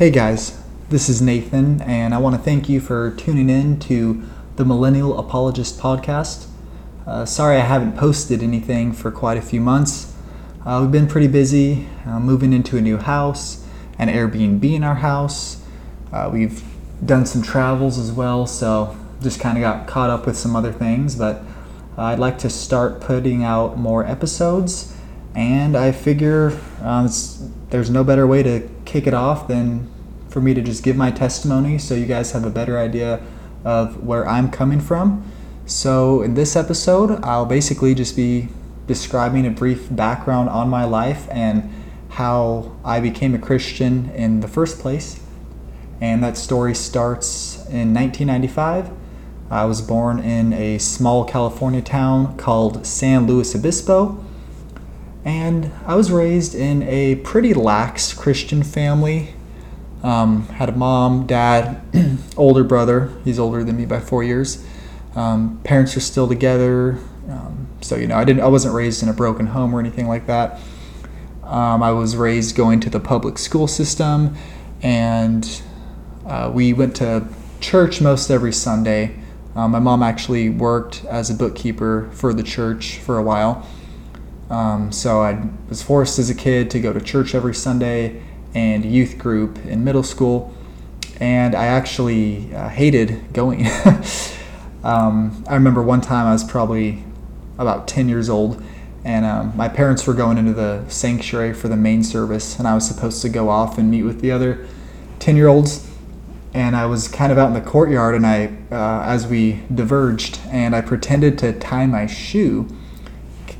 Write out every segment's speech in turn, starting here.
Hey guys, this is Nathan, and I want to thank you for tuning in to the Millennial Apologist podcast. Uh, sorry I haven't posted anything for quite a few months. Uh, we've been pretty busy uh, moving into a new house, an Airbnb in our house. Uh, we've done some travels as well, so just kind of got caught up with some other things, but I'd like to start putting out more episodes, and I figure uh, there's no better way to kick it off than for me to just give my testimony so you guys have a better idea of where I'm coming from. So, in this episode, I'll basically just be describing a brief background on my life and how I became a Christian in the first place. And that story starts in 1995. I was born in a small California town called San Luis Obispo. And I was raised in a pretty lax Christian family. Um, had a mom, dad, older brother. He's older than me by four years. Um, parents are still together. Um, so you know, I didn't. I wasn't raised in a broken home or anything like that. Um, I was raised going to the public school system, and uh, we went to church most every Sunday. Um, my mom actually worked as a bookkeeper for the church for a while. Um, so I was forced as a kid to go to church every Sunday and youth group in middle school, and I actually uh, hated going. um, I remember one time I was probably about 10 years old, and um, my parents were going into the sanctuary for the main service, and I was supposed to go off and meet with the other 10 year olds. And I was kind of out in the courtyard, and I, uh, as we diverged, and I pretended to tie my shoe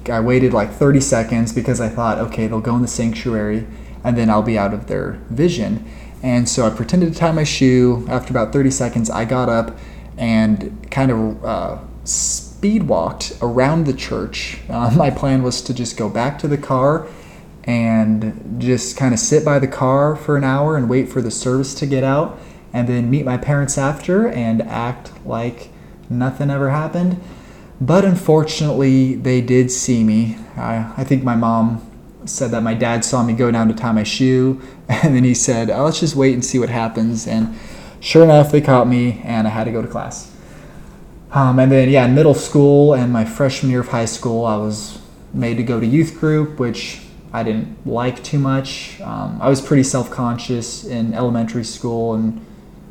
I waited like 30 seconds because I thought, okay, they'll go in the sanctuary and then I'll be out of their vision. And so I pretended to tie my shoe. After about 30 seconds, I got up and kind of uh, speed walked around the church. Uh, my plan was to just go back to the car and just kind of sit by the car for an hour and wait for the service to get out and then meet my parents after and act like nothing ever happened. But unfortunately, they did see me. I, I think my mom said that my dad saw me go down to tie my shoe, and then he said, oh, let's just wait and see what happens. And sure enough, they caught me, and I had to go to class. Um, and then, yeah, in middle school and my freshman year of high school, I was made to go to youth group, which I didn't like too much. Um, I was pretty self conscious in elementary school and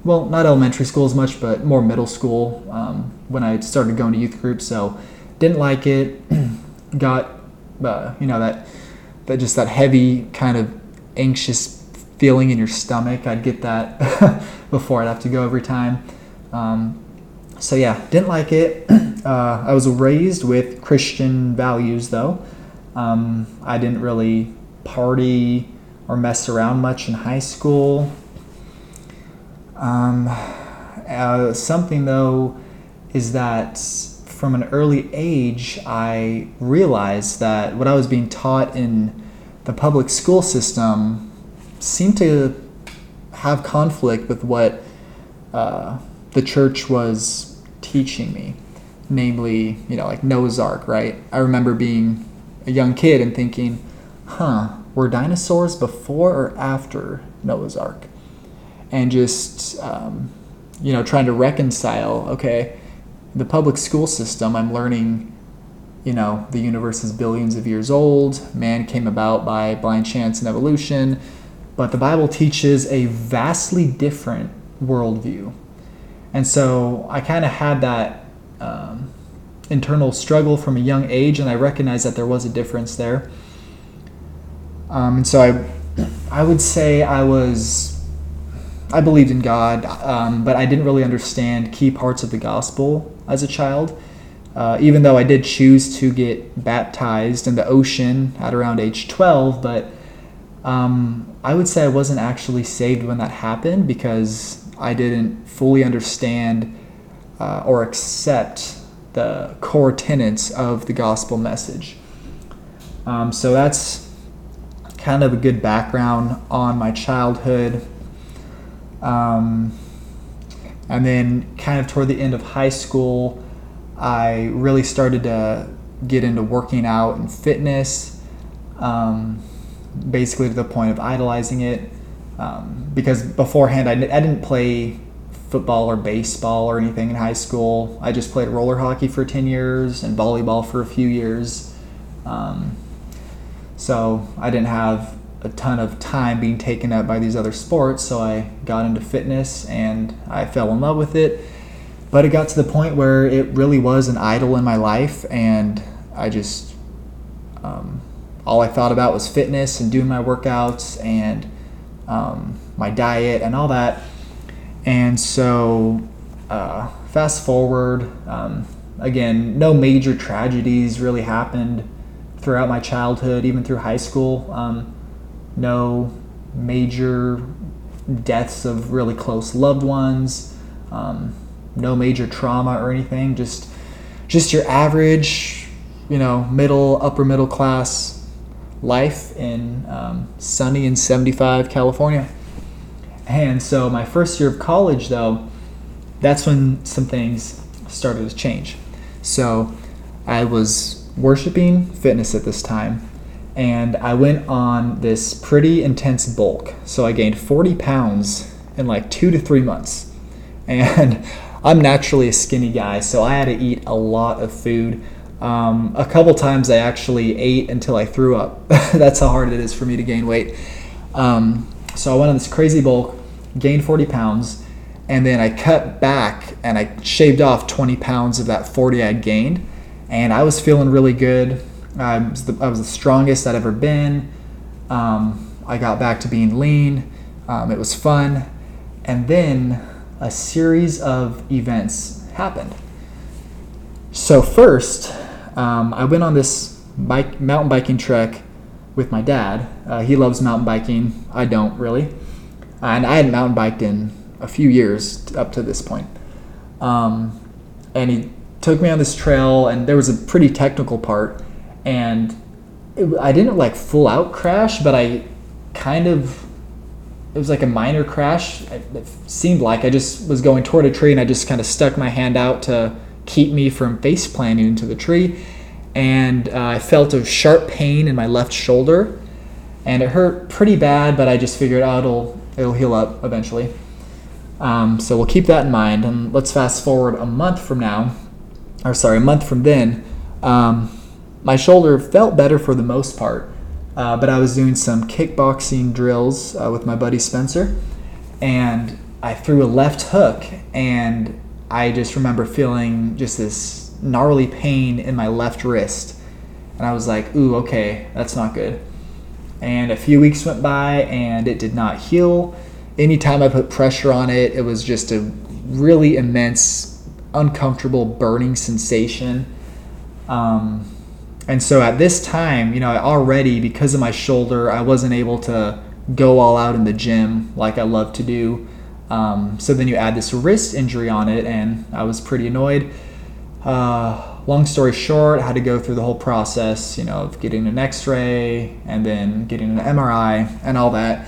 well, not elementary school as much, but more middle school um, when I started going to youth groups. So didn't like it. Got uh, you know that that just that heavy kind of anxious feeling in your stomach. I'd get that before I'd have to go every time. Um, so yeah, didn't like it. Uh, I was raised with Christian values though. Um, I didn't really party or mess around much in high school. Um, uh, something though is that from an early age, I realized that what I was being taught in the public school system seemed to have conflict with what uh, the church was teaching me, namely, you know, like Noah's Ark, right? I remember being a young kid and thinking, huh, were dinosaurs before or after Noah's Ark? And just um, you know trying to reconcile okay the public school system i'm learning you know the universe is billions of years old man came about by blind chance and evolution but the bible teaches a vastly different worldview. And so i kind of had that um, internal struggle from a young age and i recognized that there was a difference there. Um, and so i i would say i was I believed in God, um, but I didn't really understand key parts of the gospel as a child. Uh, even though I did choose to get baptized in the ocean at around age 12, but um, I would say I wasn't actually saved when that happened because I didn't fully understand uh, or accept the core tenets of the gospel message. Um, so that's kind of a good background on my childhood um, and then, kind of toward the end of high school, I really started to get into working out and fitness, um, basically to the point of idolizing it. Um, because beforehand, I, I didn't play football or baseball or anything in high school. I just played roller hockey for 10 years and volleyball for a few years. Um, so I didn't have a ton of time being taken up by these other sports. So I got into fitness and I fell in love with it. But it got to the point where it really was an idol in my life, and I just um, all I thought about was fitness and doing my workouts and um, my diet and all that. And so, uh, fast forward, um, again, no major tragedies really happened throughout my childhood, even through high school. Um, no major deaths of really close loved ones. Um, no major trauma or anything. Just, just your average, you know, middle, upper middle class life in um, sunny and 75 California. And so my first year of college, though, that's when some things started to change. So I was worshiping fitness at this time, and I went on this pretty intense bulk. So I gained 40 pounds in like two to three months. And I'm naturally a skinny guy, so I had to eat a lot of food. Um, a couple times I actually ate until I threw up. That's how hard it is for me to gain weight. Um, so I went on this crazy bulk, gained 40 pounds, and then I cut back and I shaved off 20 pounds of that 40 I gained, and I was feeling really good. I was the, I was the strongest I'd ever been. Um, I got back to being lean. Um, it was fun, and then a series of events happened. So first, um, I went on this bike mountain biking trek with my dad. Uh, he loves mountain biking. I don't really, and I hadn't mountain biked in a few years up to this point. Um, and he took me on this trail, and there was a pretty technical part, and it, I didn't like full out crash, but I kind of it was like a minor crash. It seemed like I just was going toward a tree and I just kind of stuck my hand out to keep me from face planting into the tree. And uh, I felt a sharp pain in my left shoulder, and it hurt pretty bad. But I just figured, oh, it'll it'll heal up eventually. Um, so we'll keep that in mind, and let's fast forward a month from now, or sorry, a month from then. Um, my shoulder felt better for the most part, uh, but I was doing some kickboxing drills uh, with my buddy Spencer, and I threw a left hook, and I just remember feeling just this gnarly pain in my left wrist. And I was like, ooh, okay, that's not good. And a few weeks went by and it did not heal. Anytime I put pressure on it, it was just a really immense, uncomfortable burning sensation. Um, and so at this time, you know, already because of my shoulder, I wasn't able to go all out in the gym like I love to do. Um, so then you add this wrist injury on it, and I was pretty annoyed. Uh, long story short, I had to go through the whole process, you know, of getting an X-ray and then getting an MRI and all that.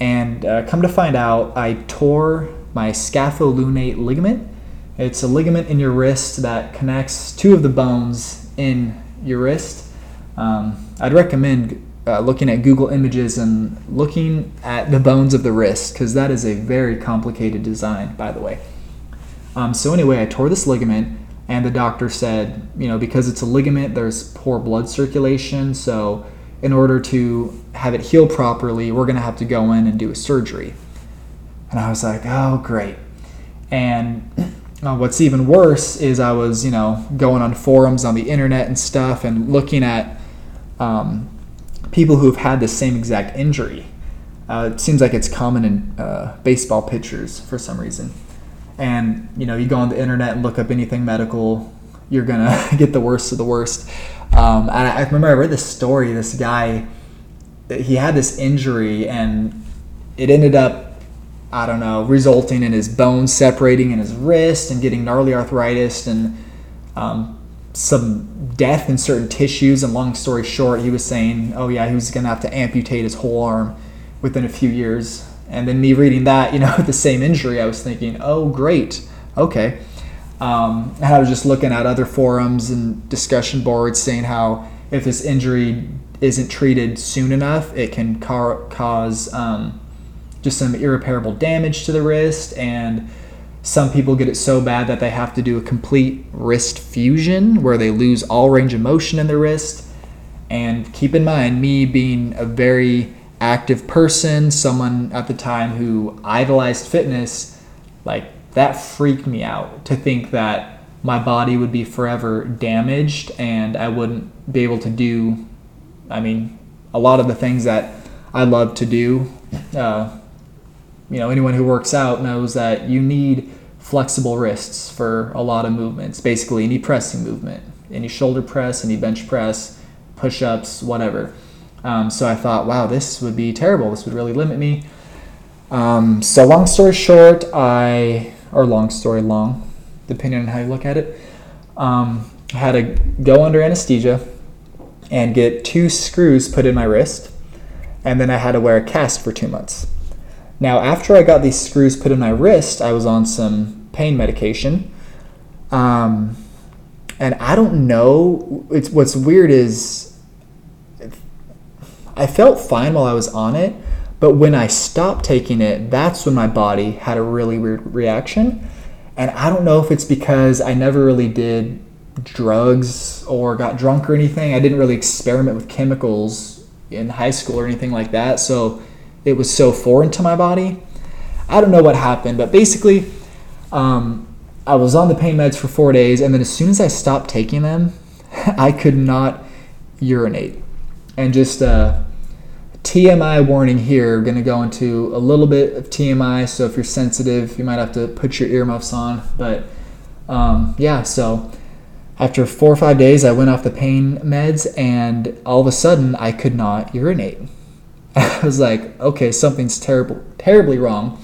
And uh, come to find out, I tore my scapholunate ligament. It's a ligament in your wrist that connects two of the bones in your wrist. Um, I'd recommend uh, looking at Google Images and looking at the bones of the wrist because that is a very complicated design, by the way. Um, so anyway, I tore this ligament, and the doctor said, you know, because it's a ligament, there's poor blood circulation. So in order to have it heal properly, we're going to have to go in and do a surgery. And I was like, oh, great. And uh, what's even worse is I was, you know, going on forums on the internet and stuff and looking at um, people who have had the same exact injury. Uh, it seems like it's common in uh, baseball pitchers for some reason. And you know, you go on the internet and look up anything medical, you're gonna get the worst of the worst. Um, and I, I remember I read this story. This guy, he had this injury, and it ended up I don't know, resulting in his bones separating in his wrist and getting gnarly arthritis and um, some death in certain tissues. And long story short, he was saying, oh, yeah, he was going to have to amputate his whole arm within a few years. And then me reading that, you know, the same injury, I was thinking, oh, great, okay. Um, and I was just looking at other forums and discussion boards saying how if this injury isn't treated soon enough, it can car- cause um, just some irreparable damage to the wrist, and some people get it so bad that they have to do a complete wrist fusion where they lose all range of motion in the wrist. And keep in mind, me being a very active person, someone at the time who idolized fitness, like that freaked me out to think that my body would be forever damaged and I wouldn't be able to do, I mean, a lot of the things that I love to do. Uh, you know, anyone who works out knows that you need flexible wrists for a lot of movements. Basically, any pressing movement, any shoulder press, any bench press, push ups, whatever. Um, so I thought, wow, this would be terrible. This would really limit me. Um, so, long story short, I, or long story long, depending on how you look at it, um, I had to go under anesthesia and get two screws put in my wrist, and then I had to wear a cast for two months. Now, after I got these screws put in my wrist, I was on some pain medication. Um, and I don't know. It's what's weird is I felt fine while I was on it, but when I stopped taking it, that's when my body had a really weird reaction. And I don't know if it's because I never really did drugs or got drunk or anything. I didn't really experiment with chemicals in high school or anything like that. So it was so foreign to my body. I don't know what happened, but basically, um, I was on the pain meds for four days, and then as soon as I stopped taking them, I could not urinate. And just uh, TMI warning here, going to go into a little bit of TMI, so if you're sensitive, you might have to put your earmuffs on. But um, yeah, so after four or five days, I went off the pain meds, and all of a sudden, I could not urinate. I was like, okay, something's terrible, terribly wrong.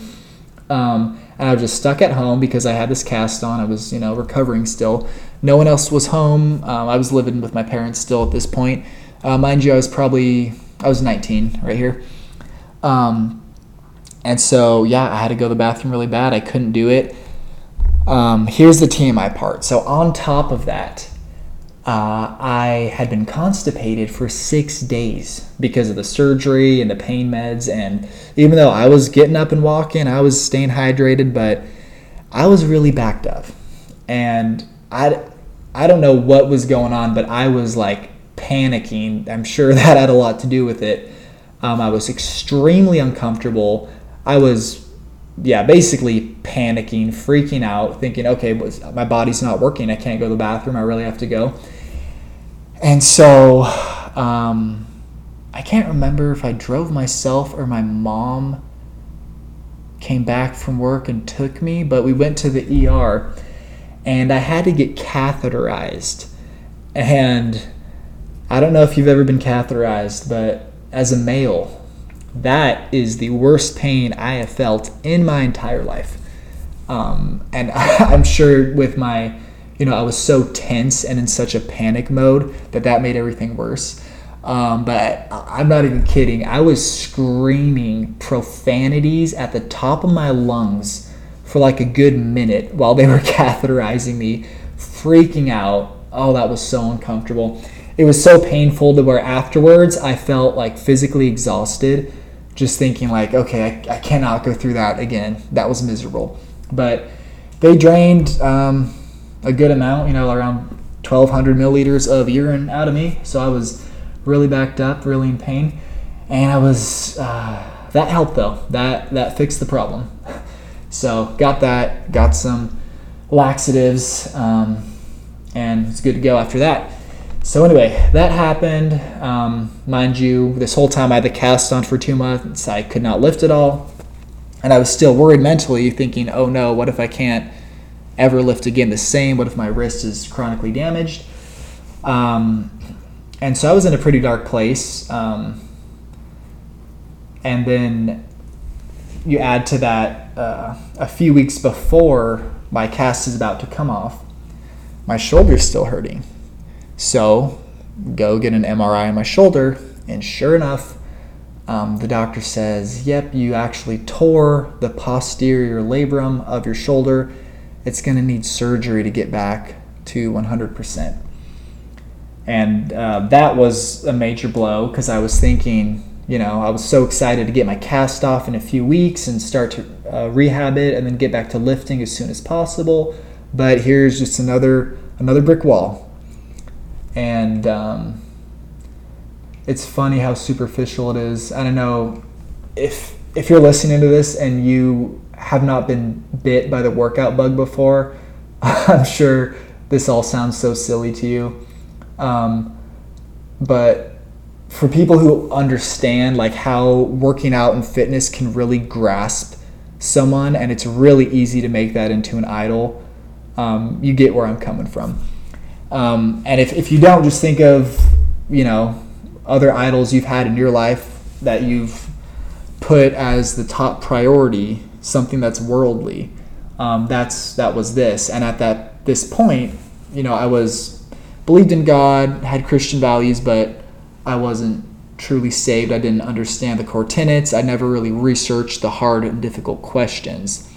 Um, and I was just stuck at home because I had this cast on. I was, you know, recovering still. No one else was home. Um, I was living with my parents still at this point. Uh, mind you, I was probably I was 19 right here. Um, and so yeah, I had to go to the bathroom really bad. I couldn't do it. Um, here's the TMI part. So on top of that, uh, I had been constipated for six days because of the surgery and the pain meds. And even though I was getting up and walking, I was staying hydrated, but I was really backed up. And I, I don't know what was going on, but I was like panicking. I'm sure that had a lot to do with it. Um, I was extremely uncomfortable. I was, yeah, basically panicking, freaking out, thinking, okay, my body's not working. I can't go to the bathroom. I really have to go. And so um, I can't remember if I drove myself or my mom came back from work and took me, but we went to the ER and I had to get catheterized. And I don't know if you've ever been catheterized, but as a male, that is the worst pain I have felt in my entire life. Um, and I'm sure with my you know, I was so tense and in such a panic mode that that made everything worse. Um, but I'm not even kidding. I was screaming profanities at the top of my lungs for like a good minute while they were catheterizing me, freaking out. Oh, that was so uncomfortable. It was so painful to where afterwards I felt like physically exhausted, just thinking like, okay, I, I cannot go through that again. That was miserable. But they drained. Um, a good amount, you know, around 1,200 milliliters of urine out of me. So I was really backed up, really in pain, and I was uh, that helped though. That that fixed the problem. So got that, got some laxatives, um, and it's good to go after that. So anyway, that happened. Um, mind you, this whole time I had the cast on for two months. I could not lift at all, and I was still worried mentally, thinking, "Oh no, what if I can't?" Ever lift again the same? What if my wrist is chronically damaged? Um, and so I was in a pretty dark place. Um, and then you add to that uh, a few weeks before my cast is about to come off, my shoulder's still hurting. So go get an MRI on my shoulder, and sure enough, um, the doctor says, Yep, you actually tore the posterior labrum of your shoulder it's going to need surgery to get back to 100%. And uh, that was a major blow because I was thinking, you know, I was so excited to get my cast off in a few weeks and start to uh, rehab it and then get back to lifting as soon as possible. But here's just another another brick wall. And um, it's funny how superficial it is. I don't know if if you're listening to this and you have not been bit by the workout bug before, I'm sure this all sounds so silly to you. Um, but for people who understand like how working out and fitness can really grasp someone and it's really easy to make that into an idol um, you get where i'm coming from um, and if, if you don't just think of you know other idols you've had in your life that you've put as the top priority something that's worldly um, that's that was this and at that this point you know i was believed in god had christian values but I wasn't truly saved. I didn't understand the core tenets. I never really researched the hard and difficult questions.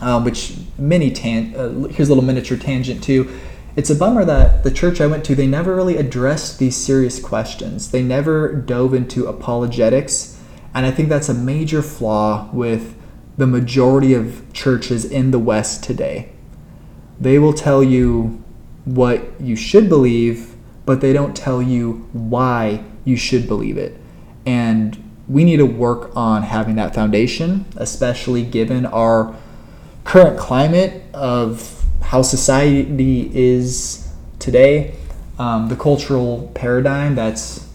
Um, which many tan- uh, here's a little miniature tangent too. It's a bummer that the church I went to they never really addressed these serious questions. They never dove into apologetics, and I think that's a major flaw with the majority of churches in the West today. They will tell you what you should believe but they don't tell you why you should believe it. And we need to work on having that foundation, especially given our current climate of how society is today, um, the cultural paradigm that's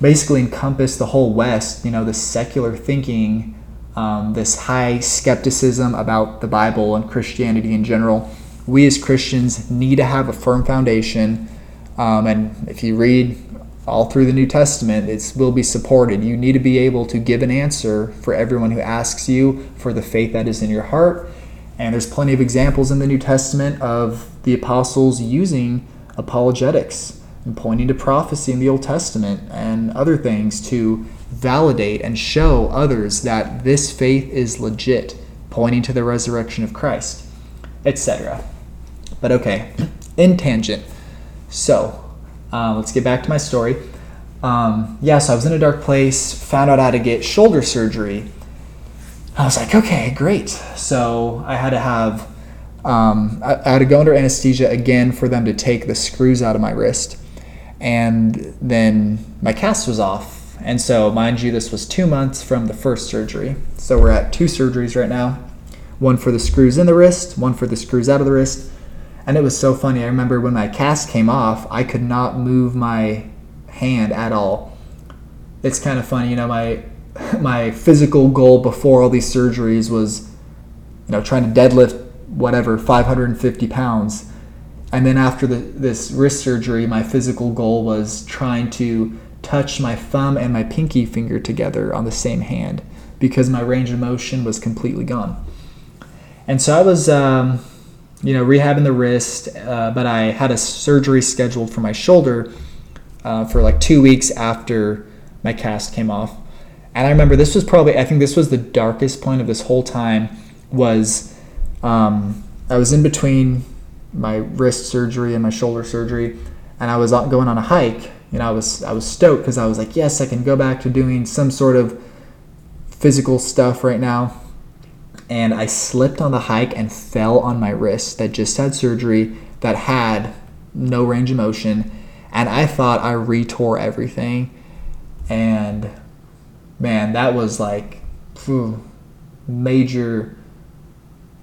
basically encompassed the whole West, you know, the secular thinking, um, this high skepticism about the Bible and Christianity in general. We as Christians need to have a firm foundation um, and if you read all through the New Testament, it will be supported. You need to be able to give an answer for everyone who asks you for the faith that is in your heart. And there's plenty of examples in the New Testament of the apostles using apologetics and pointing to prophecy in the Old Testament and other things to validate and show others that this faith is legit, pointing to the resurrection of Christ, etc. But okay, in tangent. So, uh, let's get back to my story. Um, yeah, so I was in a dark place, found out how to get shoulder surgery. I was like, okay, great. So I had to have, um, I, I had to go under anesthesia again for them to take the screws out of my wrist. And then my cast was off. And so, mind you, this was two months from the first surgery. So we're at two surgeries right now one for the screws in the wrist, one for the screws out of the wrist. And it was so funny. I remember when my cast came off, I could not move my hand at all. It's kind of funny, you know, my my physical goal before all these surgeries was, you know, trying to deadlift whatever 550 pounds. And then after the, this wrist surgery, my physical goal was trying to touch my thumb and my pinky finger together on the same hand because my range of motion was completely gone. And so I was um, you know, rehabbing the wrist, uh, but I had a surgery scheduled for my shoulder uh, for like two weeks after my cast came off. And I remember this was probably, I think this was the darkest point of this whole time was um, I was in between my wrist surgery and my shoulder surgery, and I was going on a hike. Know, I was I was stoked because I was like, yes, I can go back to doing some sort of physical stuff right now. And I slipped on the hike and fell on my wrist that just had surgery that had no range of motion. And I thought I retore everything. And man that was like phew, major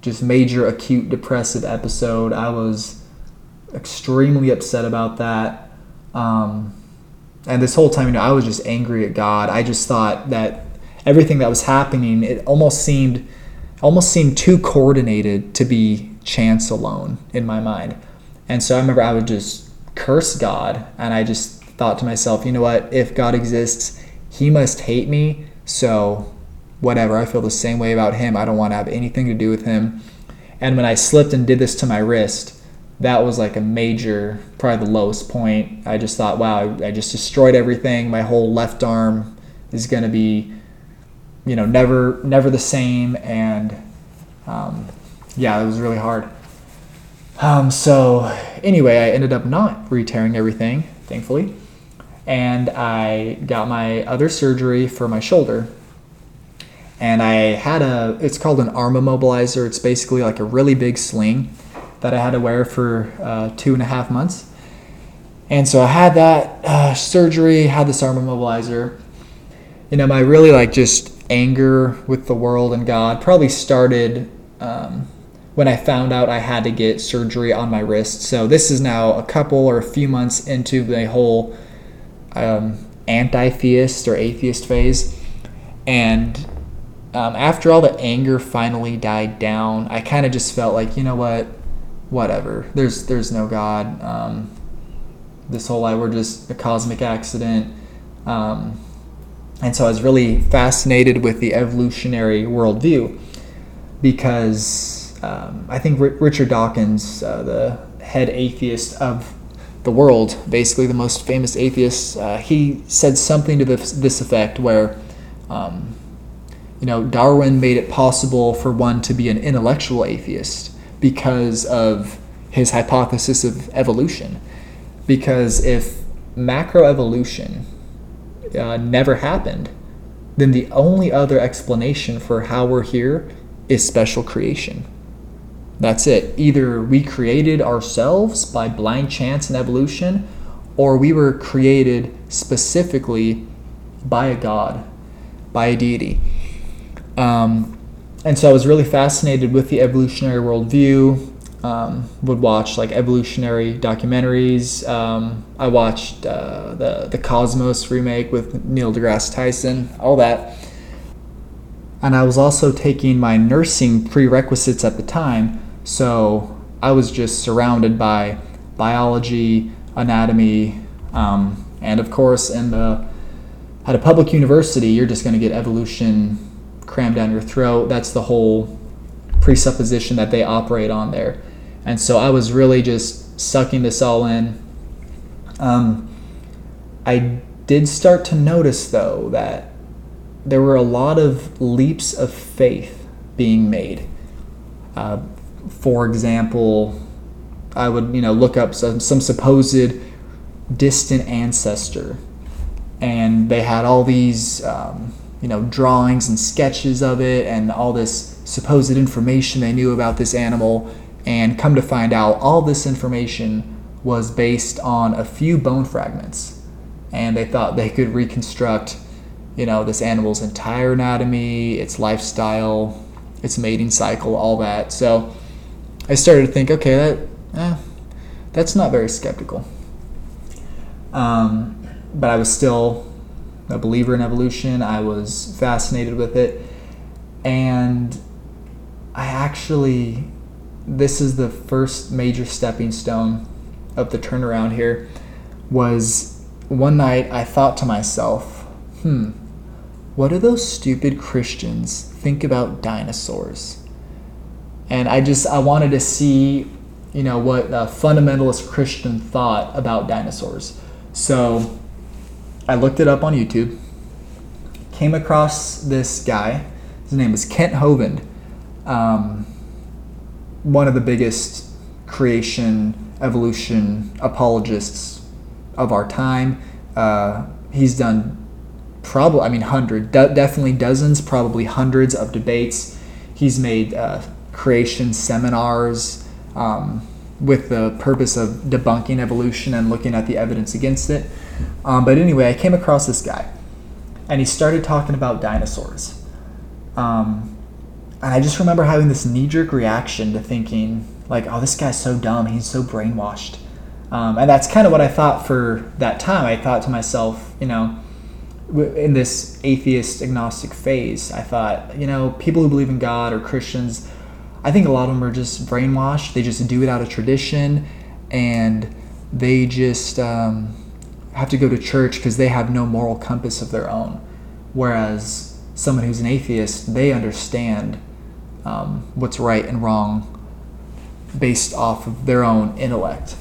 just major acute depressive episode. I was extremely upset about that. Um, and this whole time you know I was just angry at God I just thought that everything that was happening it almost seemed almost seemed too coordinated to be chance alone in my mind. And so I remember I would just curse God and I just thought to myself, you know what, if God exists, he must hate me. So whatever, I feel the same way about him. I don't want to have anything to do with him. And when I slipped and did this to my wrist, that was like a major, probably the lowest point. I just thought, wow, I just destroyed everything. My whole left arm is going to be you know, never never the same, and um, yeah, it was really hard. Um, so anyway, I ended up not re-tearing everything, thankfully, and I got my other surgery for my shoulder. And I had a, it's called an arm immobilizer. It's basically like a really big sling that I had to wear for uh, two and a half months. And so I had that uh, surgery, had this arm immobilizer. You know, my really like just anger with the world and God probably started um, when I found out I had to get surgery on my wrist. So this is now a couple or a few months into the whole um, anti-theist or atheist phase, and um, after all the anger finally died down, I kind of just felt like you know what, whatever. There's there's no God. Um, this whole life we're just a cosmic accident. Um, and so I was really fascinated with the evolutionary worldview because um, I think R- Richard Dawkins, uh, the head atheist of the world, basically the most famous atheist, uh, he said something to this, this effect where, um, you know, Darwin made it possible for one to be an intellectual atheist because of his hypothesis of evolution. Because if macroevolution uh, never happened, then the only other explanation for how we're here is special creation. That's it. Either we created ourselves by blind chance and evolution, or we were created specifically by a god, by a deity. Um, and so I was really fascinated with the evolutionary worldview. Um, would watch like evolutionary documentaries. Um, I watched uh, the the Cosmos remake with Neil deGrasse Tyson, all that. And I was also taking my nursing prerequisites at the time, so I was just surrounded by biology, anatomy, um, and of course, in the at a public university, you're just going to get evolution crammed down your throat. That's the whole presupposition that they operate on there. And so I was really just sucking this all in. Um, I did start to notice, though, that there were a lot of leaps of faith being made. Uh, for example, I would you know look up some, some supposed distant ancestor, and they had all these um, you know drawings and sketches of it, and all this supposed information they knew about this animal, and come to find out, all this information was based on a few bone fragments, and they thought they could reconstruct you know this animal's entire anatomy, its lifestyle, its mating cycle, all that. So I started to think, okay, that eh, that's not very skeptical. Um, but I was still a believer in evolution. I was fascinated with it, and I actually this is the first major stepping stone of the turnaround here. Was one night I thought to myself, hmm, what do those stupid Christians think about dinosaurs? and I just I wanted to see, you know, what a fundamentalist Christian thought about dinosaurs. So I looked it up on YouTube. Came across this guy. His name is Kent Hovind, um, one of the biggest creation evolution apologists of our time. Uh, he's done probably, I mean, hundred, de- definitely dozens, probably hundreds of debates. He's made uh, creation seminars um, with the purpose of debunking evolution and looking at the evidence against it. Um, but anyway, I came across this guy, and he started talking about dinosaurs. Um, and I just remember having this knee jerk reaction to thinking, like, oh, this guy's so dumb. He's so brainwashed. Um, and that's kind of what I thought for that time. I thought to myself, you know, in this atheist agnostic phase, I thought, you know, people who believe in God or Christians, I think a lot of them are just brainwashed. They just do it out of tradition, and they just um, have to go to church because they have no moral compass of their own. Whereas someone who's an atheist, they understand um, what's right and wrong based off of their own intellect.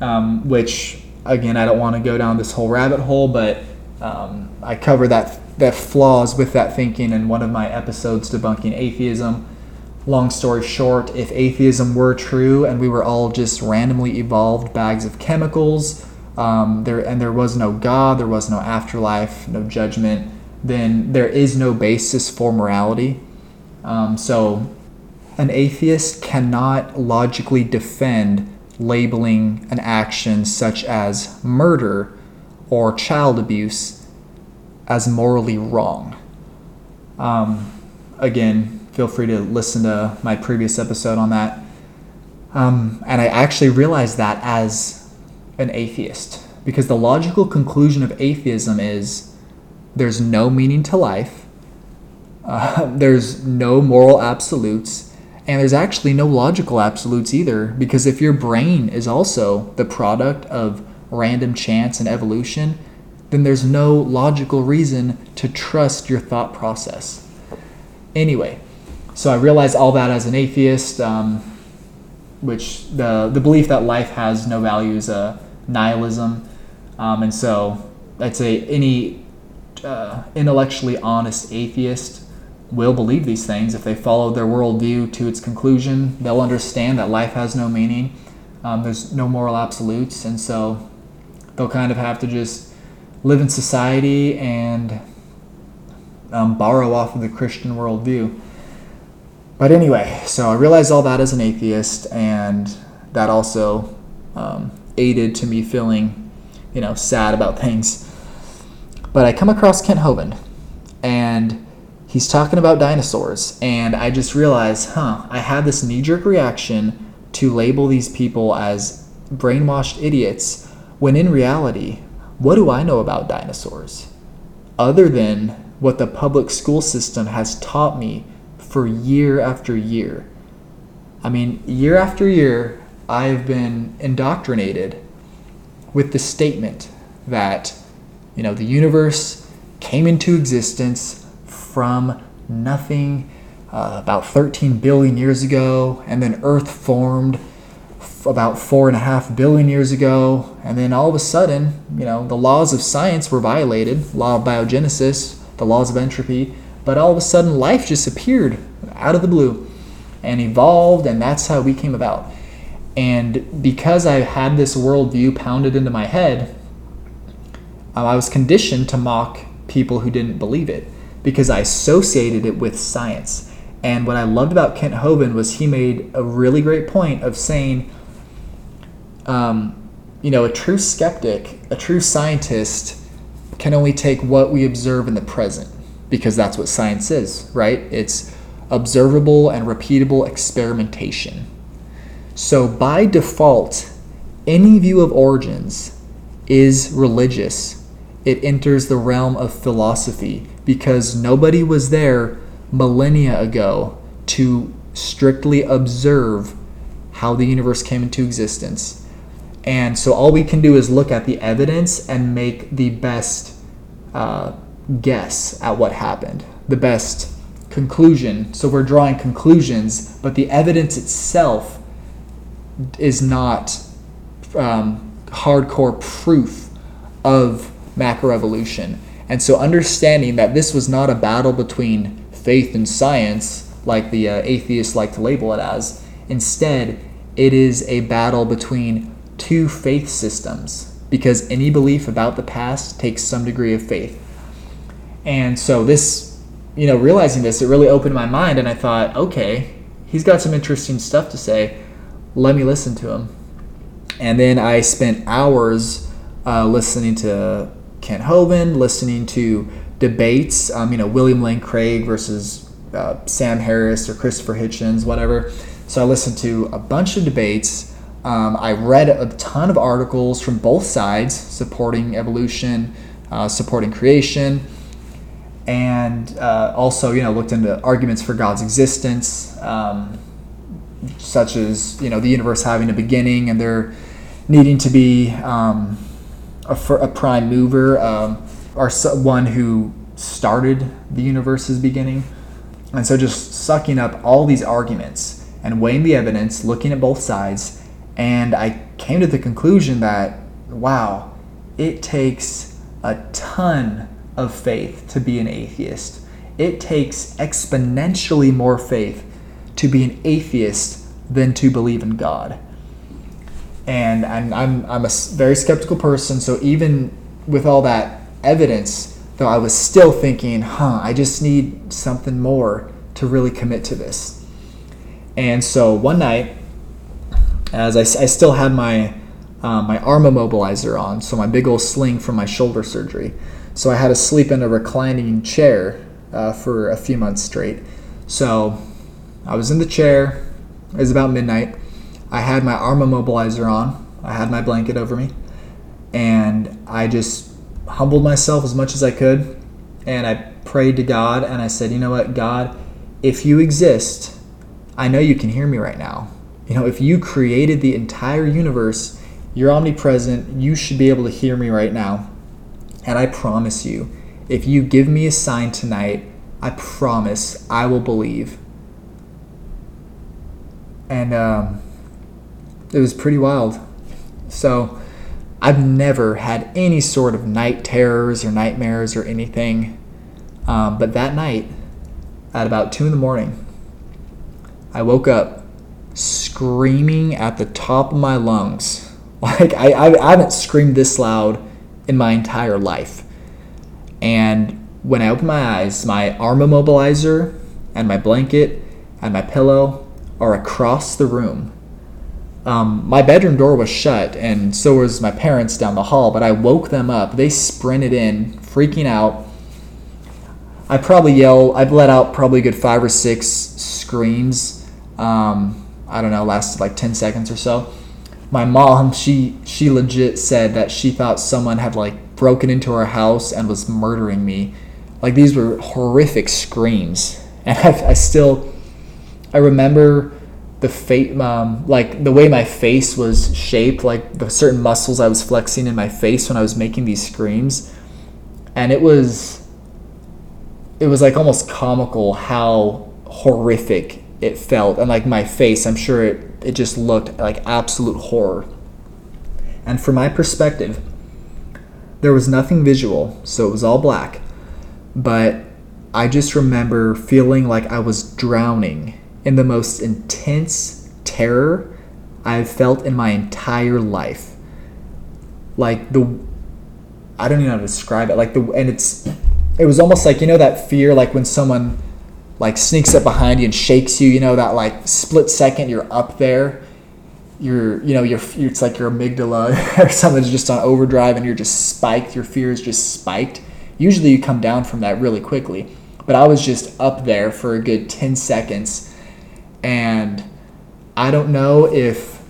Um, which, again, I don't want to go down this whole rabbit hole, but um, I cover that that flaws with that thinking in one of my episodes debunking atheism long story short, if atheism were true and we were all just randomly evolved bags of chemicals, um, there and there was no God, there was no afterlife, no judgment, then there is no basis for morality. Um, so, an atheist cannot logically defend labeling an action such as murder or child abuse as morally wrong. Um, again, feel free to listen to my previous episode on that. Um, and I actually realized that as an atheist because the logical conclusion of atheism is there's no meaning to life, uh, there's no moral absolutes, and there's actually no logical absolutes either because if your brain is also the product of random chance and evolution, then there's no logical reason to trust your thought process. Anyway, so I realized all that as an atheist. Um, which the the belief that life has no value is a nihilism, um, and so I'd say any uh, intellectually honest atheist will believe these things if they follow their worldview to its conclusion. They'll understand that life has no meaning. Um, there's no moral absolutes, and so they'll kind of have to just live in society and um, borrow off of the Christian worldview. But anyway, so I realized all that as an atheist, and that also um, aided to me feeling, you know, sad about things. But I come across Kent Hovind, and he's talking about dinosaurs, and I just realized, huh, I had this knee jerk reaction to label these people as brainwashed idiots, when in reality, what do I know about dinosaurs? Other than what the public school system has taught me for year after year. I mean, year after year, I've been indoctrinated with the statement that, you know, the universe came into existence from nothing uh, about 13 billion years ago, and then Earth formed f- about four and a half billion years ago, and then all of a sudden, you know, the laws of science were violated, law of biogenesis, the laws of entropy, but all of a sudden, life just appeared out of the blue and evolved, and that's how we came about. And because I had this worldview pounded into my head, um, I was conditioned to mock people who didn't believe it because I associated it with science. And what I loved about Kent Hovind was he made a really great point of saying, um, you know, a true skeptic, a true scientist can only take what we observe in the present because that's what science is, right? It's observable and repeatable experimentation. So, by default, any view of origins is religious. It enters the realm of philosophy because nobody was there millennia ago to strictly observe how the universe came into existence. And so all we can do is look at the evidence and make the best uh, guess at what happened, the best conclusion. So we're drawing conclusions, but the evidence itself is not um, hardcore proof of macroevolution. And so understanding that this was not a battle between faith and science, like the uh, atheists like to label it as, instead, it is a battle between two faith systems because any belief about the past takes some degree of faith. And so this, you know, realizing this, it really opened my mind, and I thought, okay, he's got some interesting stuff to say. Let me listen to him. And then I spent hours uh, listening to Kent Hovind, listening to debates. Um, you know, William Lane Craig versus uh, Sam Harris or Christopher Hitchens, whatever. So I listened to a bunch of debates. Um, I read a ton of articles from both sides supporting evolution, uh, supporting creation and uh, also you know looked into arguments for God's existence, um, such as you know the universe having a beginning and there needing to be um, a, a, prime mover um, or one who started the universe's beginning, and so just sucking up all these arguments and weighing the evidence, looking at both sides, and I came to the conclusion that wow, it takes a ton of faith to be an atheist. It takes exponentially more faith to be an atheist than to believe in God. And, and I'm, I'm a very skeptical person. So even with all that evidence, though, I was still thinking, huh, I just need something more to really commit to this. And so one night, as I, I still had my um, my arm immobilizer on, so my big old sling from my shoulder surgery. So I had to sleep in a reclining chair uh, for a few months straight. So I was in the chair. It was about midnight. I had my arm immobilizer on. I had my blanket over me, and I just humbled myself as much as I could, and I prayed to God, and I said, "You know what, God, if you exist, I know you can hear me right now. You know, if you created the entire universe." You're omnipresent. You should be able to hear me right now. And I promise you, if you give me a sign tonight, I promise I will believe. And um, it was pretty wild. So I've never had any sort of night terrors or nightmares or anything. Um, but that night, at about 2 in the morning, I woke up screaming at the top of my lungs like I, I, I haven't screamed this loud in my entire life. And when I open my eyes, my arm immobilizer and my blanket and my pillow are across the room. Um, my bedroom door was shut, and so was my parents down the hall. But I woke them up. They sprinted in, freaking out. I probably yelled. I let out probably a good five or six screams. Um, I don't know, lasted like ten seconds or so my mom she she legit said that she thought someone had like broken into our house and was murdering me. Like these were horrific screams. And i, I still i remember the fate um, like the way my face was shaped like the certain muscles i was flexing in my face when i was making these screams. And it was it was like almost comical how horrific it felt. And like my face i'm sure it it just looked like absolute horror. And from my perspective, there was nothing visual, so it was all black. But I just remember feeling like I was drowning in the most intense terror I've felt in my entire life. Like the I don't even know how to describe it. Like the and it's it was almost like you know that fear like when someone like sneaks up behind you and shakes you. You know that like split second you're up there. You're you know you're it's like your amygdala or something's just on overdrive and you're just spiked. Your fear is just spiked. Usually you come down from that really quickly, but I was just up there for a good ten seconds, and I don't know if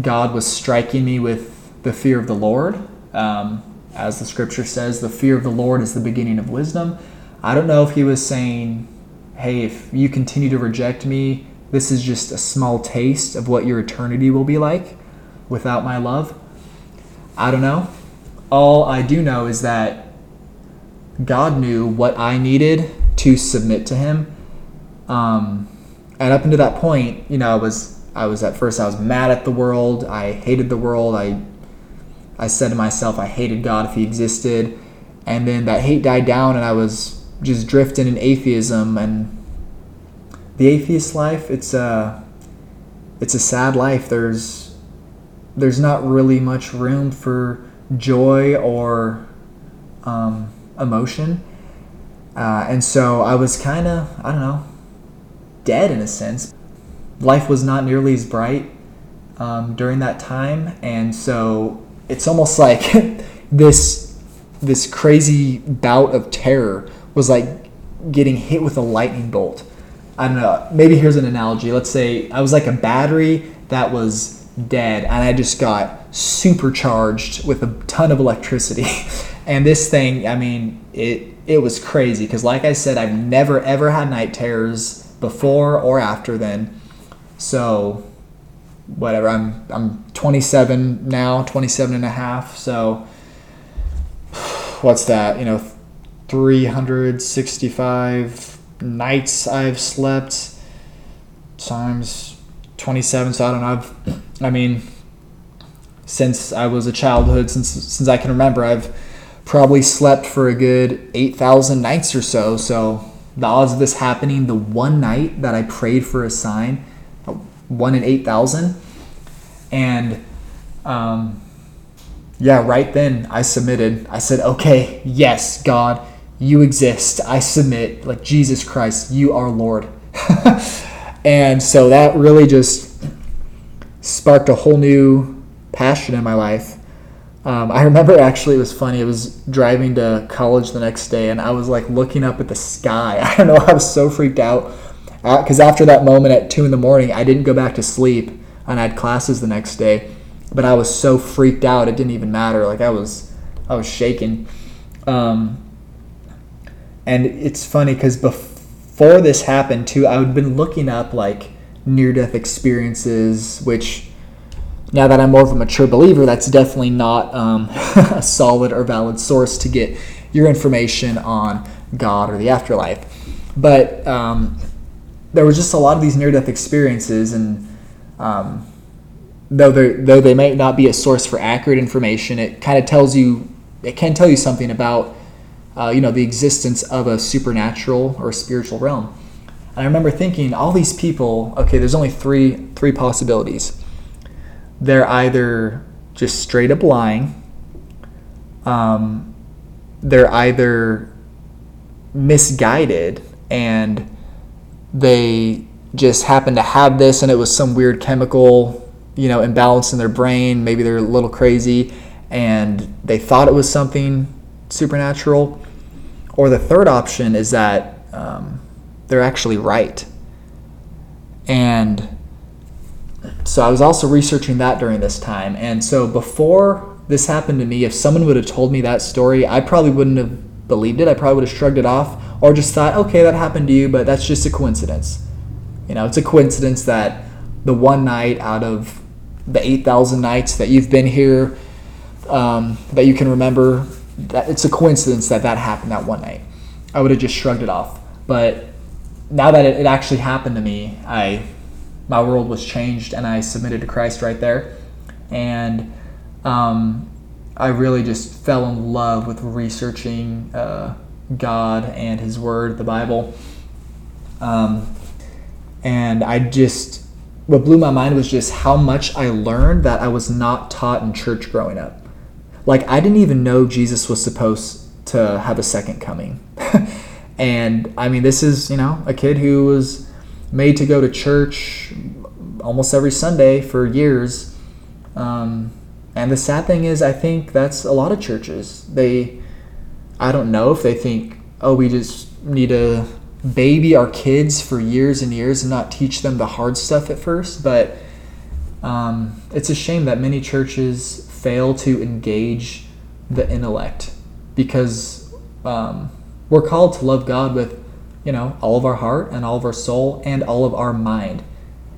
God was striking me with the fear of the Lord. Um, as the scripture says, the fear of the Lord is the beginning of wisdom. I don't know if he was saying, hey, if you continue to reject me, this is just a small taste of what your eternity will be like without my love. I don't know. All I do know is that God knew what I needed to submit to Him. Um, and up until that point, you know, I was I was at first I was mad at the world. I hated the world. I I said to myself, I hated God if He existed. And then that hate died down, and I was just drifting in atheism and the atheist life it's a it's a sad life. There's there's not really much room for joy or um, emotion. Uh, and so i was kind of i don't know dead in a sense. Life was not nearly as bright um, during that time. And so it's almost like this this crazy bout of terror was like getting hit with a lightning bolt. I don't know. Maybe here's an analogy. Let's say I was like a battery that was dead and I just got supercharged with a ton of electricity. and this thing, I mean, it it was crazy because like I said, I've never ever had night terrors before or after then. So whatever, I'm I'm 27 now, 27 and a half. So what's that? You know, 365 nights I've slept. Times 27 so I don't know. I've I mean since I was a childhood since since I can remember I've probably slept for a good 8,000 nights or so. So the odds of this happening the one night that I prayed for a sign one in 8,000 And um, yeah, right then I submitted. I said, okay, yes, God, you exist. I submit. Like Jesus Christ, you are Lord. and so that really just sparked a whole new passion in my life. Um, I remember actually it was funny. I was driving to college the next day and I was like looking up at the sky. I don't know. I was so freaked out because uh, after that moment at two in the morning, I didn't go back to sleep and I had classes the next day. But I was so freaked out, it didn't even matter. Like I was, I was shaking. Um, and it's funny because before this happened too, I had been looking up like near-death experiences, which now that I'm more of a mature believer, that's definitely not um, a solid or valid source to get your information on God or the afterlife. But um, there was just a lot of these near death experiences, and um, though, though they may not be a source for accurate information, it kind of tells you, it can tell you something about, uh, you know, the existence of a supernatural or spiritual realm. And I remember thinking, all these people, okay, there's only three three possibilities they're either just straight up lying, um, they're either misguided and they just happen to have this and it was some weird chemical you know imbalance in their brain maybe they're a little crazy and they thought it was something supernatural or the third option is that um, they're actually right and so I was also researching that during this time. And so before this happened to me, if someone would have told me that story, I probably wouldn't have believed it. I probably would have shrugged it off or just thought, okay, that happened to you, but that's just a coincidence. You know, it's a coincidence that the one night out of the 8,000 nights that you've been here um, that you can remember, that it's a coincidence that that happened that one night. I would have just shrugged it off. But now that it, it actually happened to me, I my world was changed and I submitted to Christ right there. And um, I really just fell in love with researching uh, God and His Word, the Bible. Um, and I just, what blew my mind was just how much I learned that I was not taught in church growing up. Like, I didn't even know Jesus was supposed to have a second coming. and I mean, this is, you know, a kid who was made to go to church almost every Sunday for years. Um, and the sad thing is, I think that's a lot of churches. They, I don't know if they think, oh, we just need to baby our kids for years and years and not teach them the hard stuff at first. But um, it's a shame that many churches fail to engage the intellect because um, we're called to love God with you know, all of our heart and all of our soul and all of our mind.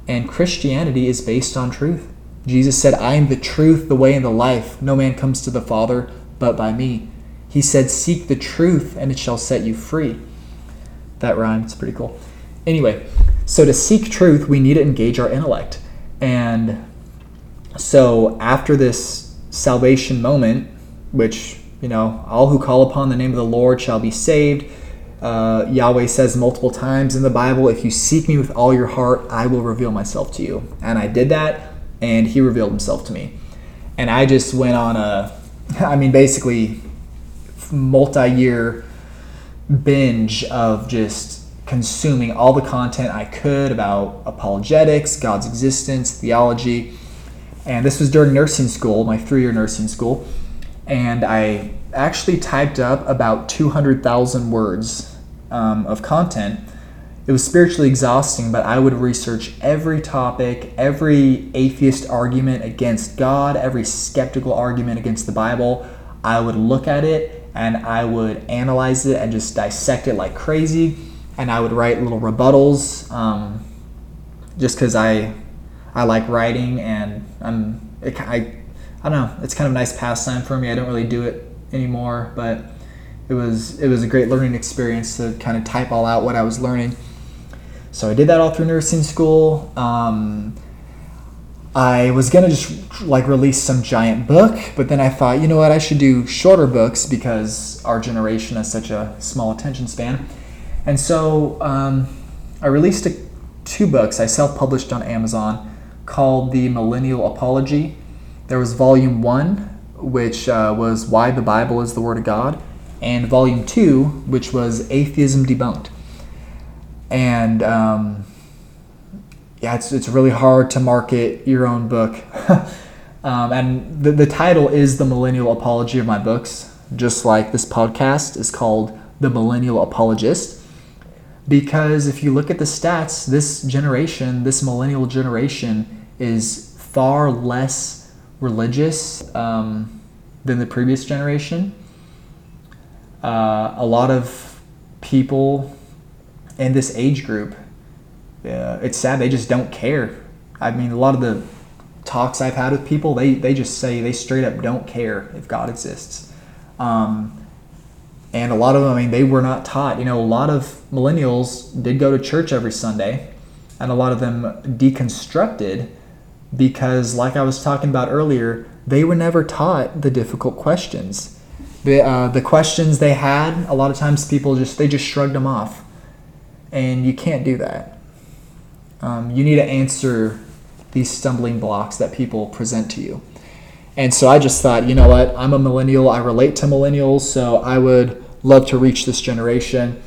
And Christianity is based on truth. Jesus said, I am the truth, the way, and the life. No man comes to the Father but by me. He said, Seek the truth, and it shall set you free. That rhymes. it's pretty cool. Anyway, so to seek truth, we need to engage our intellect. And so after this salvation moment, which, you know, all who call upon the name of the Lord shall be saved, uh, Yahweh says multiple times in the Bible, if you seek me with all your heart, I will reveal myself to you. And I did that, and he revealed himself to me. And I just went on a, I mean, basically, multi year binge of just consuming all the content I could about apologetics, God's existence, theology. And this was during nursing school, my three year nursing school. And I actually typed up about 200,000 words um, of content. It was spiritually exhausting, but I would research every topic, every atheist argument against God, every skeptical argument against the Bible. I would look at it and I would analyze it and just dissect it like crazy. And I would write little rebuttals um, just because I, I like writing and I'm, it, I, I don't know, it's kind of a nice pastime for me. I don't really do it anymore, but it was it was a great learning experience to kind of type all out what I was learning. So I did that all through nursing school. Um, I was gonna just like release some giant book, but then I thought, you know what, I should do shorter books because our generation has such a small attention span. And so um, I released a, two books. I self-published on Amazon. Called The Millennial Apology. There was volume one, which uh, was Why the Bible is the Word of God, and volume two, which was Atheism Debunked. And um, yeah, it's, it's really hard to market your own book. um, and the, the title is The Millennial Apology of my books, just like this podcast is called The Millennial Apologist because if you look at the stats, this generation, this millennial generation, is far less religious um, than the previous generation. Uh, a lot of people in this age group, uh, it's sad, they just don't care. I mean, a lot of the talks I've had with people, they, they just say they straight up don't care if God exists. Um, and a lot of them, I mean, they were not taught. You know, a lot of millennials did go to church every Sunday, and a lot of them deconstructed because, like I was talking about earlier, they were never taught the difficult questions. The, uh, the questions they had, a lot of times people just they just shrugged them off, and you can't do that. Um, you need to answer these stumbling blocks that people present to you. And so I just thought, you know what? I'm a millennial. I relate to millennials, so I would love to reach this generation.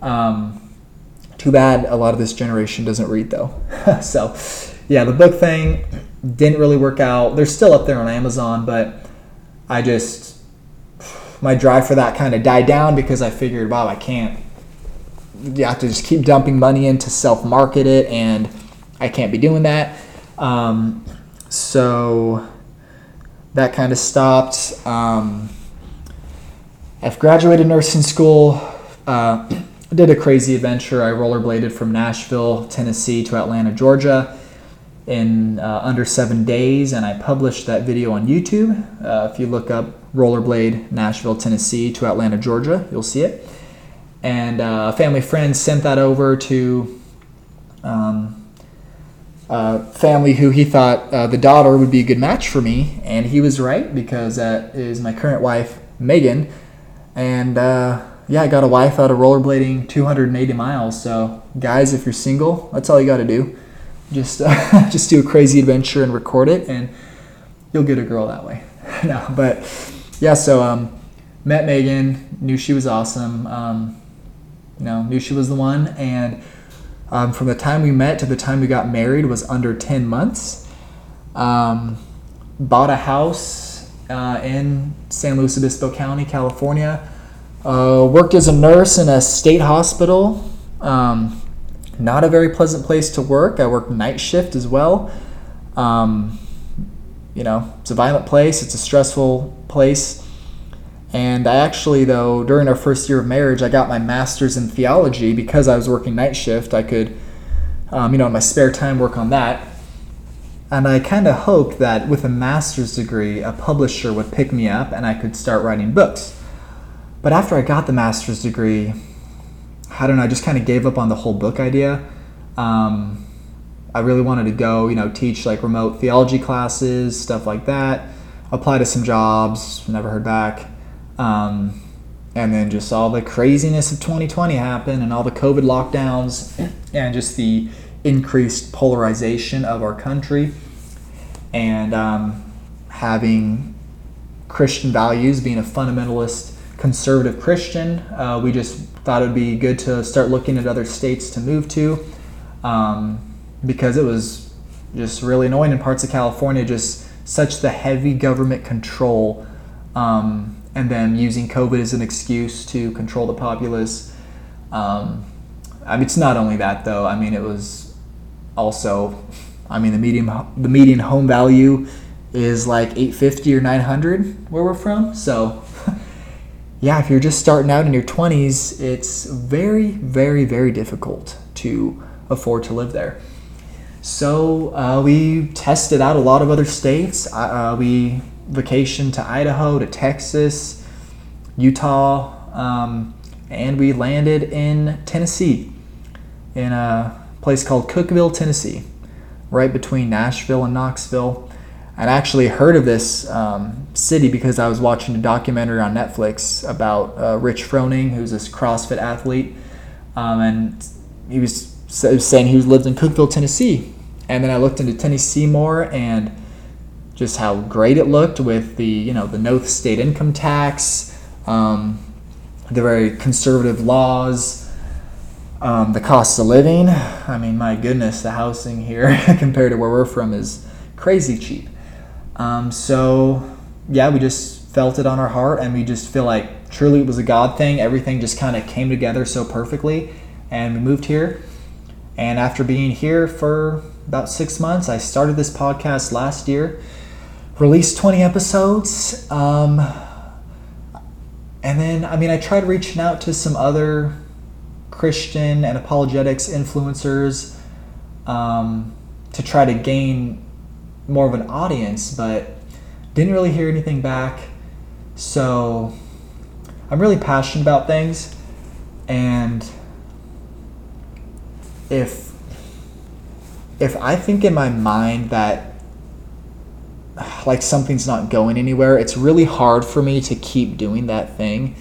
Um, too bad a lot of this generation doesn't read though. so, yeah, the book thing didn't really work out. They're still up there on Amazon, but I just my drive for that kind of died down because I figured, wow, I can't. You have to just keep dumping money in to self market it, and I can't be doing that. Um, so that kind of stopped. Um, I've graduated nursing school. Uh, did a crazy adventure. I rollerbladed from Nashville, Tennessee to Atlanta, Georgia in uh, under seven days, and I published that video on YouTube. Uh, if you look up rollerblade Nashville, Tennessee to Atlanta, Georgia, you'll see it. And uh, a family friend sent that over to um, uh, family who he thought uh, the daughter would be a good match for me, and he was right because that is my current wife, Megan. And uh, yeah, I got a wife out of rollerblading 280 miles. So, guys, if you're single, that's all you got to do. Just uh, just do a crazy adventure and record it, and you'll get a girl that way. no, but yeah, so um, met Megan, knew she was awesome. Um, you know, knew she was the one, and um, from the time we met to the time we got married was under 10 months. Um, bought a house uh, in San Luis Obispo County, California. Uh, worked as a nurse in a state hospital. Um, not a very pleasant place to work. I work night shift as well. Um, you know, it's a violent place, it's a stressful place. And I actually, though, during our first year of marriage, I got my master's in theology because I was working night shift. I could, um, you know, in my spare time, work on that. And I kind of hoped that with a master's degree, a publisher would pick me up and I could start writing books. But after I got the master's degree, I don't know, I just kind of gave up on the whole book idea. Um, I really wanted to go, you know, teach like remote theology classes, stuff like that, apply to some jobs, never heard back. Um, and then just all the craziness of 2020 happened and all the COVID lockdowns and just the increased polarization of our country and um, having Christian values, being a fundamentalist conservative Christian, uh, we just thought it would be good to start looking at other states to move to um, because it was just really annoying in parts of California, just such the heavy government control. Um, and then using COVID as an excuse to control the populace. Um, I mean, it's not only that though. I mean, it was also, I mean, the median the median home value is like 850 or 900 where we're from. So, yeah, if you're just starting out in your 20s, it's very, very, very difficult to afford to live there. So uh, we tested out a lot of other states. Uh, we vacationed to Idaho, to Texas, Utah, um, and we landed in Tennessee, in a place called Cookeville, Tennessee, right between Nashville and Knoxville. I'd actually heard of this um, city because I was watching a documentary on Netflix about uh, Rich Froning, who's this CrossFit athlete, um, and he was saying he lived in Cookeville, Tennessee, And then I looked into Tennessee more and just how great it looked with the you know the no state income tax, um, the very conservative laws, um, the cost of living. I mean, my goodness, the housing here compared to where we're from is crazy cheap. Um, so yeah, we just felt it on our heart, and we just feel like truly it was a God thing. Everything just kind of came together so perfectly, and we moved here. And after being here for about six months, I started this podcast last year released 20 episodes. Um, and then, I mean, I tried reaching out to some other Christian and apologetics influencers um, to try to gain more of an audience, but didn't really hear anything back. So I'm really passionate about things, and if if I think in my mind that like something's not going anywhere, it's really hard for me to keep doing that thing.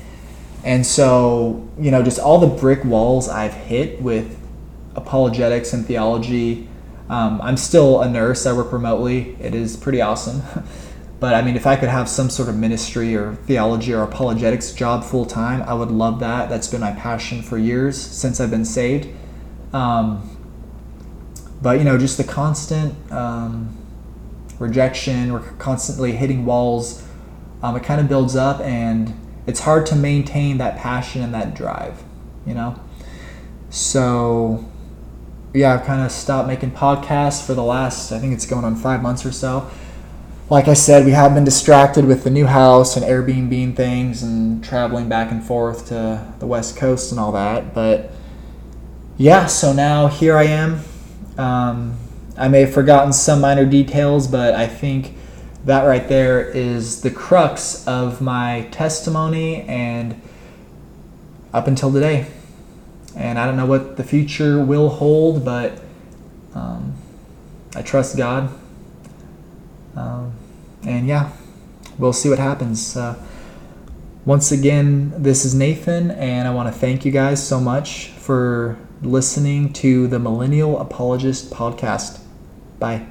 And so, you know, just all the brick walls I've hit with apologetics and theology. Um, I'm still a nurse. I work remotely. It is pretty awesome. but I mean, if I could have some sort of ministry or theology or apologetics job full time, I would love that. That's been my passion for years since I've been saved. Um, but, you know, just the constant. Um, rejection, we're constantly hitting walls, um, it kind of builds up and it's hard to maintain that passion and that drive, you know? So, yeah, I've kind of stopped making podcasts for the last, I think it's going on five months or so. Like I said, we have been distracted with the new house and Airbnb things and traveling back and forth to the West Coast and all that. But yeah, so now here I am. Um, I may have forgotten some minor details, but I think that right there is the crux of my testimony and up until today. And I don't know what the future will hold, but um, I trust God. Um, and yeah, we'll see what happens. Uh, once again, this is Nathan, and I want to thank you guys so much for listening to the Millennial Apologist podcast. Bye.